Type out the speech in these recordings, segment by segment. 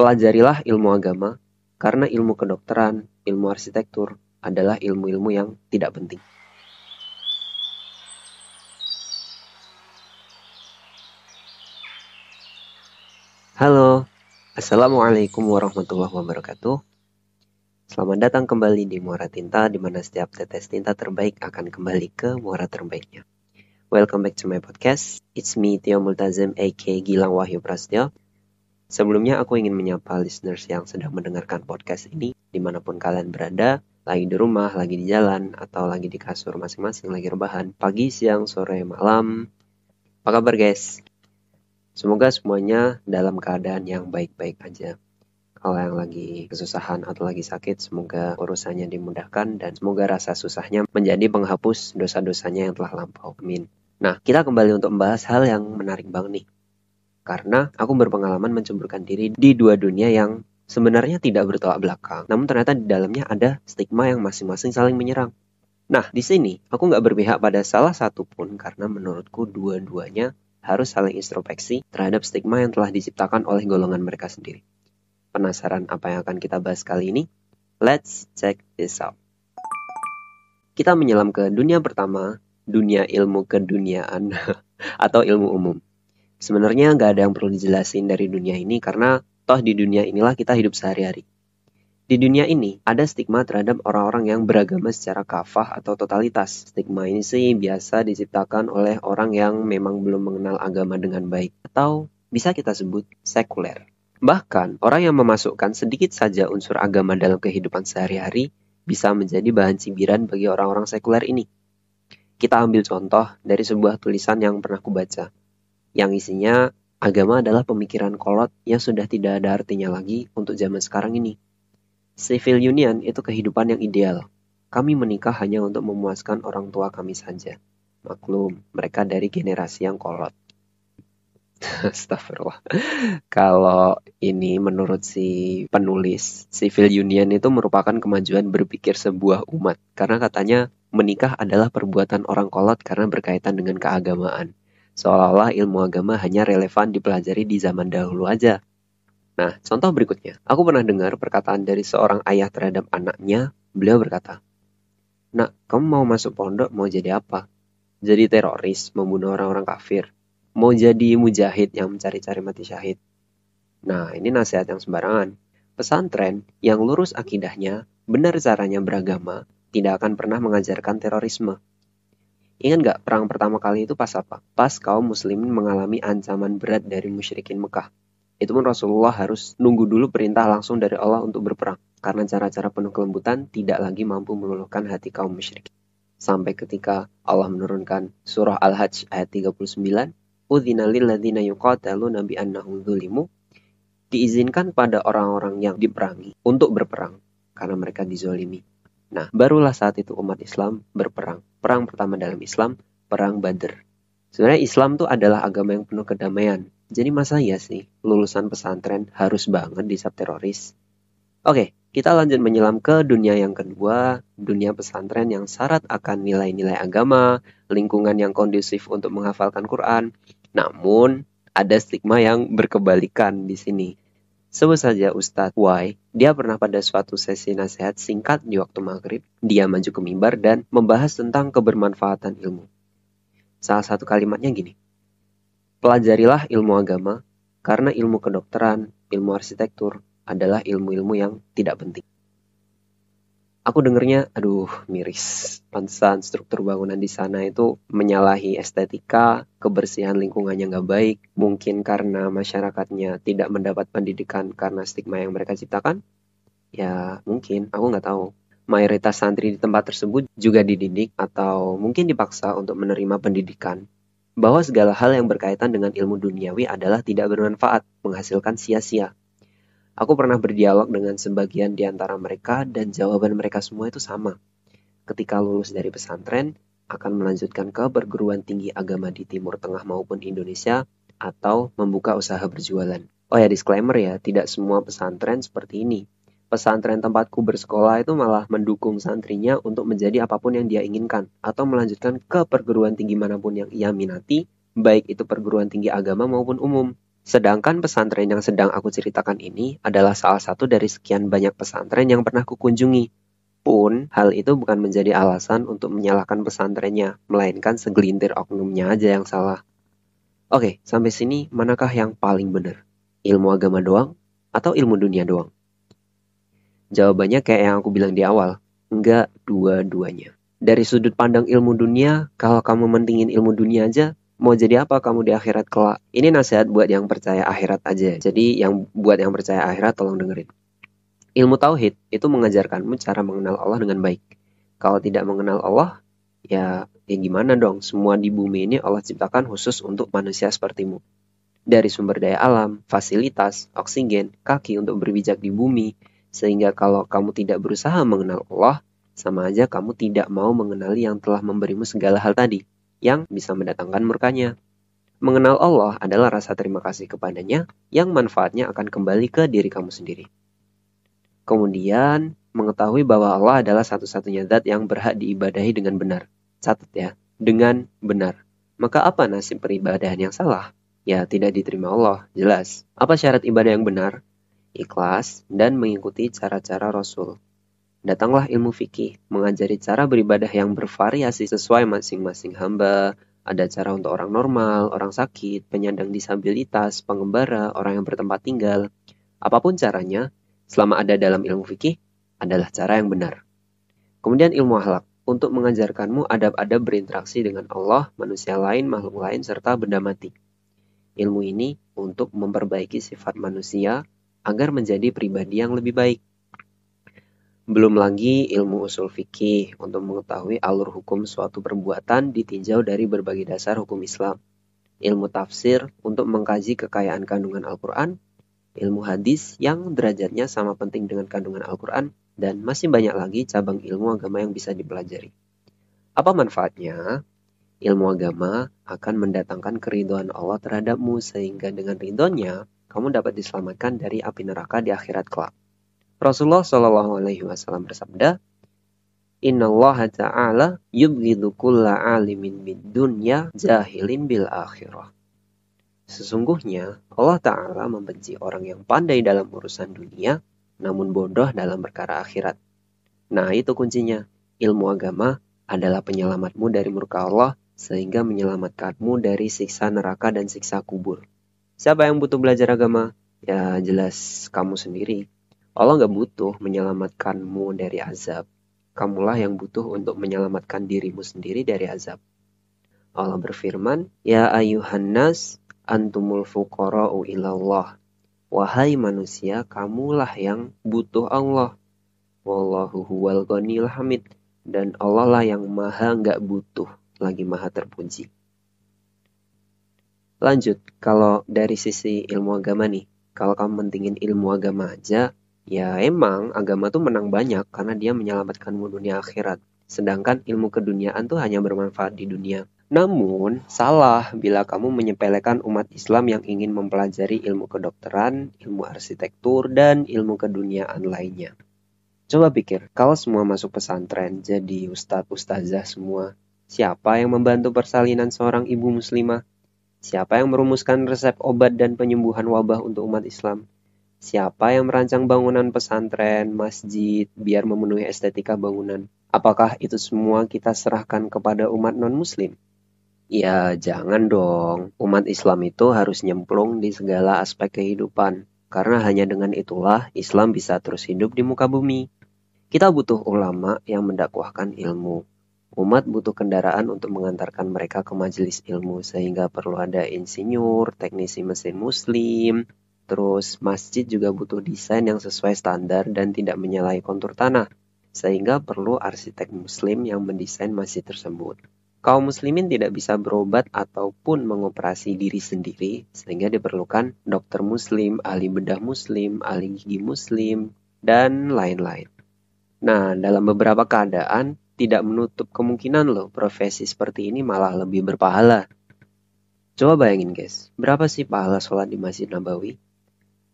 Pelajarilah ilmu agama, karena ilmu kedokteran, ilmu arsitektur adalah ilmu-ilmu yang tidak penting. Halo, Assalamualaikum warahmatullahi wabarakatuh. Selamat datang kembali di Muara Tinta, di mana setiap tetes tinta terbaik akan kembali ke muara terbaiknya. Welcome back to my podcast. It's me, Tio Multazim, aka Gilang Wahyu Prasetyo. Sebelumnya aku ingin menyapa listeners yang sedang mendengarkan podcast ini di mana pun kalian berada, lagi di rumah, lagi di jalan, atau lagi di kasur masing-masing, lagi rebahan, pagi, siang, sore, malam. Apa kabar guys? Semoga semuanya dalam keadaan yang baik-baik aja. Kalau yang lagi kesusahan atau lagi sakit, semoga urusannya dimudahkan dan semoga rasa susahnya menjadi penghapus dosa-dosanya yang telah lampau. Amin. Nah, kita kembali untuk membahas hal yang menarik banget nih karena aku berpengalaman menceburkan diri di dua dunia yang sebenarnya tidak bertolak belakang. Namun ternyata di dalamnya ada stigma yang masing-masing saling menyerang. Nah, di sini aku nggak berpihak pada salah satu pun karena menurutku dua-duanya harus saling introspeksi terhadap stigma yang telah diciptakan oleh golongan mereka sendiri. Penasaran apa yang akan kita bahas kali ini? Let's check this out. Kita menyelam ke dunia pertama, dunia ilmu keduniaan atau ilmu umum. Sebenarnya nggak ada yang perlu dijelasin dari dunia ini karena toh di dunia inilah kita hidup sehari-hari. Di dunia ini ada stigma terhadap orang-orang yang beragama secara kafah atau totalitas. Stigma ini sih biasa diciptakan oleh orang yang memang belum mengenal agama dengan baik atau bisa kita sebut sekuler. Bahkan orang yang memasukkan sedikit saja unsur agama dalam kehidupan sehari-hari bisa menjadi bahan cibiran bagi orang-orang sekuler ini. Kita ambil contoh dari sebuah tulisan yang pernah kubaca yang isinya agama adalah pemikiran kolot yang sudah tidak ada artinya lagi untuk zaman sekarang ini. Civil union itu kehidupan yang ideal. Kami menikah hanya untuk memuaskan orang tua kami saja. Maklum, mereka dari generasi yang kolot. Astagfirullah. Kalau ini menurut si penulis, civil union itu merupakan kemajuan berpikir sebuah umat. Karena katanya menikah adalah perbuatan orang kolot karena berkaitan dengan keagamaan seolah-olah ilmu agama hanya relevan dipelajari di zaman dahulu aja. Nah, contoh berikutnya. Aku pernah dengar perkataan dari seorang ayah terhadap anaknya. Beliau berkata, Nak, kamu mau masuk pondok mau jadi apa? Jadi teroris, membunuh orang-orang kafir. Mau jadi mujahid yang mencari-cari mati syahid. Nah, ini nasihat yang sembarangan. Pesantren yang lurus akidahnya, benar caranya beragama, tidak akan pernah mengajarkan terorisme. Ingat nggak perang pertama kali itu pas apa? Pas kaum muslimin mengalami ancaman berat dari musyrikin Mekah. Itu pun Rasulullah harus nunggu dulu perintah langsung dari Allah untuk berperang. Karena cara-cara penuh kelembutan tidak lagi mampu meluluhkan hati kaum musyrik. Sampai ketika Allah menurunkan surah Al-Hajj ayat 39. Udhina lilladzina yuqataluna bi annahum zulimu. Diizinkan pada orang-orang yang diperangi untuk berperang karena mereka dizolimi. Nah, barulah saat itu umat Islam berperang. Perang pertama dalam Islam, Perang Badr. Sebenarnya Islam tuh adalah agama yang penuh kedamaian. Jadi masa ya sih lulusan pesantren harus banget disap teroris? Oke, kita lanjut menyelam ke dunia yang kedua, dunia pesantren yang syarat akan nilai-nilai agama, lingkungan yang kondusif untuk menghafalkan Quran. Namun, ada stigma yang berkebalikan di sini. Sebut saja Ustadz Y, dia pernah pada suatu sesi nasihat singkat di waktu maghrib, dia maju ke mimbar dan membahas tentang kebermanfaatan ilmu. Salah satu kalimatnya gini, Pelajarilah ilmu agama, karena ilmu kedokteran, ilmu arsitektur adalah ilmu-ilmu yang tidak penting. Aku dengernya, aduh miris. Pantesan struktur bangunan di sana itu menyalahi estetika, kebersihan lingkungannya nggak baik. Mungkin karena masyarakatnya tidak mendapat pendidikan karena stigma yang mereka ciptakan. Ya mungkin, aku nggak tahu. Mayoritas santri di tempat tersebut juga dididik atau mungkin dipaksa untuk menerima pendidikan bahwa segala hal yang berkaitan dengan ilmu duniawi adalah tidak bermanfaat, menghasilkan sia-sia. Aku pernah berdialog dengan sebagian di antara mereka dan jawaban mereka semua itu sama. Ketika lulus dari pesantren, akan melanjutkan ke perguruan tinggi agama di Timur Tengah maupun Indonesia atau membuka usaha berjualan. Oh ya disclaimer ya, tidak semua pesantren seperti ini. Pesantren tempatku bersekolah itu malah mendukung santrinya untuk menjadi apa pun yang dia inginkan atau melanjutkan ke perguruan tinggi mana pun yang ia minati, baik itu perguruan tinggi agama maupun umum. Sedangkan pesantren yang sedang aku ceritakan ini adalah salah satu dari sekian banyak pesantren yang pernah kukunjungi. Pun, hal itu bukan menjadi alasan untuk menyalahkan pesantrennya, melainkan segelintir oknumnya aja yang salah. Oke, sampai sini manakah yang paling benar? Ilmu agama doang atau ilmu dunia doang? Jawabannya kayak yang aku bilang di awal, enggak dua-duanya. Dari sudut pandang ilmu dunia, kalau kamu mentingin ilmu dunia aja, mau jadi apa kamu di akhirat kelak? Ini nasihat buat yang percaya akhirat aja. Jadi yang buat yang percaya akhirat tolong dengerin. Ilmu tauhid itu mengajarkanmu cara mengenal Allah dengan baik. Kalau tidak mengenal Allah, ya ya gimana dong? Semua di bumi ini Allah ciptakan khusus untuk manusia sepertimu. Dari sumber daya alam, fasilitas, oksigen, kaki untuk berbijak di bumi, sehingga kalau kamu tidak berusaha mengenal Allah, sama aja kamu tidak mau mengenali yang telah memberimu segala hal tadi yang bisa mendatangkan murkanya. Mengenal Allah adalah rasa terima kasih kepadanya yang manfaatnya akan kembali ke diri kamu sendiri. Kemudian, mengetahui bahwa Allah adalah satu-satunya zat yang berhak diibadahi dengan benar. Catat ya, dengan benar. Maka apa nasib peribadahan yang salah? Ya, tidak diterima Allah, jelas. Apa syarat ibadah yang benar? Ikhlas dan mengikuti cara-cara Rasul. Datanglah ilmu fikih, mengajari cara beribadah yang bervariasi sesuai masing-masing hamba. Ada cara untuk orang normal, orang sakit, penyandang disabilitas, pengembara, orang yang bertempat tinggal. Apa pun caranya, selama ada dalam ilmu fikih, adalah cara yang benar. Kemudian ilmu akhlak, untuk mengajarkanmu adab-adab berinteraksi dengan Allah, manusia lain, makhluk lain, serta benda mati. Ilmu ini untuk memperbaiki sifat manusia agar menjadi pribadi yang lebih baik. Belum lagi ilmu usul fikih untuk mengetahui alur hukum suatu perbuatan ditinjau dari berbagai dasar hukum Islam. Ilmu tafsir untuk mengkaji kekayaan kandungan Al-Quran. Ilmu hadis yang derajatnya sama penting dengan kandungan Al-Quran. Dan masih banyak lagi cabang ilmu agama yang bisa dipelajari. Apa manfaatnya? Ilmu agama akan mendatangkan keriduan Allah terhadapmu sehingga dengan ridhonya kamu dapat diselamatkan dari api neraka di akhirat kelak. Rasulullah Shallallahu Alaihi Wasallam bersabda, Inna Allah Taala yubghidu kulla alimin bid dunya jahilin bil akhirah. Sesungguhnya Allah Ta'ala membenci orang yang pandai dalam urusan dunia, namun bodoh dalam perkara akhirat. Nah itu kuncinya. Ilmu agama adalah penyelamatmu dari murka Allah sehingga menyelamatkanmu dari siksa neraka dan siksa kubur. Siapa yang butuh belajar agama? Ya jelas kamu sendiri. Allah nggak butuh menyelamatkanmu dari azab. Kamulah yang butuh untuk menyelamatkan dirimu sendiri dari azab. Allah berfirman, Ya ayuhan nas, antumul fuqara'u ilallah. Wahai manusia, kamulah yang butuh Allah. Wallahu huwal ghanil hamid. Dan Allah lah yang maha nggak butuh, lagi maha terpuji. Lanjut, kalau dari sisi ilmu agama nih, kalau kamu mentingin ilmu agama aja, Ya emang agama tuh menang banyak karena dia menyelamatkanmu dunia akhirat. Sedangkan ilmu keduniaan tuh hanya bermanfaat di dunia. Namun, salah bila kamu menyepelekan umat Islam yang ingin mempelajari ilmu kedokteran, ilmu arsitektur, dan ilmu keduniaan lainnya. Coba pikir, kalau semua masuk pesantren, jadi ustadz ustazah semua, siapa yang membantu persalinan seorang ibu muslimah? Siapa yang merumuskan resep obat dan penyembuhan wabah untuk umat Islam? Siapa yang merancang bangunan pesantren, masjid, biar memenuhi estetika bangunan? Apakah itu semua kita serahkan kepada umat non-muslim? Ya, jangan dong. Umat Islam itu harus nyemplung di segala aspek kehidupan. Karena hanya dengan itulah Islam bisa terus hidup di muka bumi. Kita butuh ulama yang mendakwahkan ilmu. Umat butuh kendaraan untuk mengantarkan mereka ke majelis ilmu sehingga perlu ada insinyur, teknisi mesin muslim, Terus masjid juga butuh desain yang sesuai standar dan tidak menyalahi kontur tanah, sehingga perlu arsitek muslim yang mendesain masjid tersebut. Kaum muslimin tidak bisa berobat ataupun mengoperasi diri sendiri, sehingga diperlukan dokter muslim, ahli bedah muslim, ahli gigi muslim, dan lain-lain. Nah, dalam beberapa keadaan, tidak menutup kemungkinan loh profesi seperti ini malah lebih berpahala. Coba bayangin guys, berapa sih pahala sholat di Masjid Nabawi?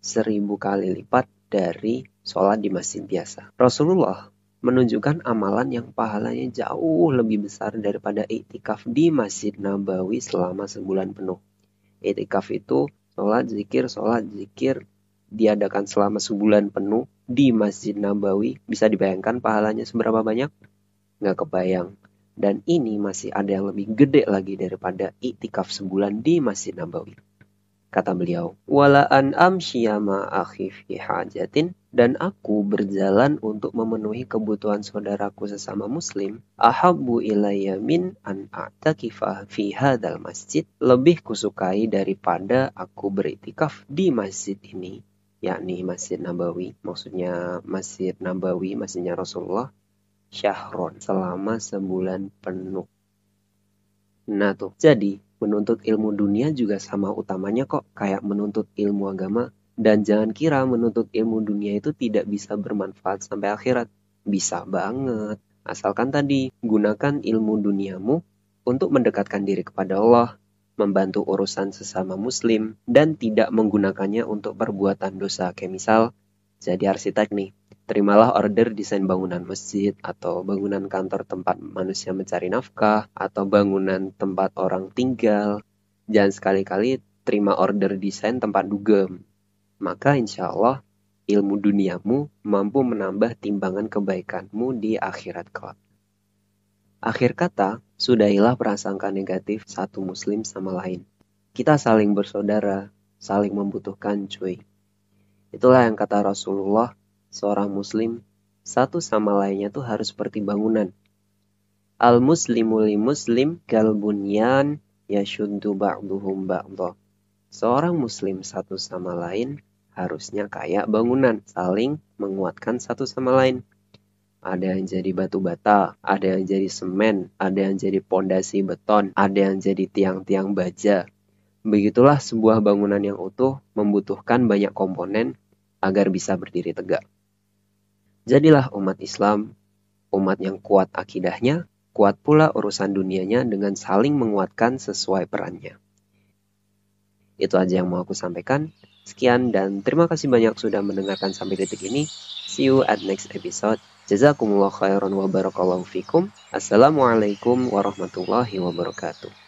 Seribu kali lipat dari sholat di masjid biasa. Rasulullah menunjukkan amalan yang pahalanya jauh lebih besar daripada iktikaf di Masjid Nabawi selama sebulan penuh. Iktikaf itu sholat, zikir, sholat, zikir diadakan selama sebulan penuh di Masjid Nabawi. Bisa dibayangkan pahalanya seberapa banyak? Nggak kebayang. Dan ini masih ada yang lebih gede lagi daripada iktikaf sebulan di Masjid Nabawi. Kata beliau, wala an amsyama akhi fi hajatin. Dan aku berjalan untuk memenuhi kebutuhan saudaraku sesama muslim ahabbu ilayya min an a'takifa fi hadzal masjid. Lebih kusukai daripada aku beriktikaf di masjid ini yakni Masjid Nabawi maksudnya Masjid Nabawi masjidnya Rasulullah syahron selama sebulan penuh. Nah tuh jadi menuntut ilmu dunia juga sama utamanya kok kayak menuntut ilmu agama dan jangan kira menuntut ilmu dunia itu tidak bisa bermanfaat sampai akhirat. Bisa banget. Asalkan tadi gunakan ilmu duniamu untuk mendekatkan diri kepada Allah, membantu urusan sesama muslim, dan tidak menggunakannya untuk perbuatan dosa. Kayak misal, jadi arsitek nih, terimalah order desain bangunan masjid atau bangunan kantor tempat manusia mencari nafkah atau bangunan tempat orang tinggal. Jangan sekali-kali terima order desain tempat dugem maka insya Allah ilmu duniamu mampu menambah timbangan kebaikanmu di akhirat kelak. Akhir kata, sudahilah prasangka negatif satu muslim sama lain. Kita saling bersaudara, saling membutuhkan cuy. Itulah yang kata Rasulullah, seorang muslim, satu sama lainnya tuh harus seperti bangunan. Al-muslimu li muslim kalbunyan yashuddu ba'duhum ba'dah. Seorang muslim satu sama lain harusnya kayak bangunan, saling menguatkan satu sama lain. Ada yang jadi batu bata, ada yang jadi semen, ada yang jadi pondasi beton, ada yang jadi tiang-tiang baja. Begitulah sebuah bangunan yang utuh membutuhkan banyak komponen agar bisa berdiri tegak. Jadilah umat Islam, umat yang kuat akidahnya, kuat pula urusan dunianya dengan saling menguatkan sesuai perannya. Itu aja yang mau aku sampaikan. Sekian dan terima kasih banyak sudah mendengarkan sampai detik ini. See you at next episode. Jazakumullah khairan wa barakallahu fikum. Assalamualaikum warahmatullahi wabarakatuh.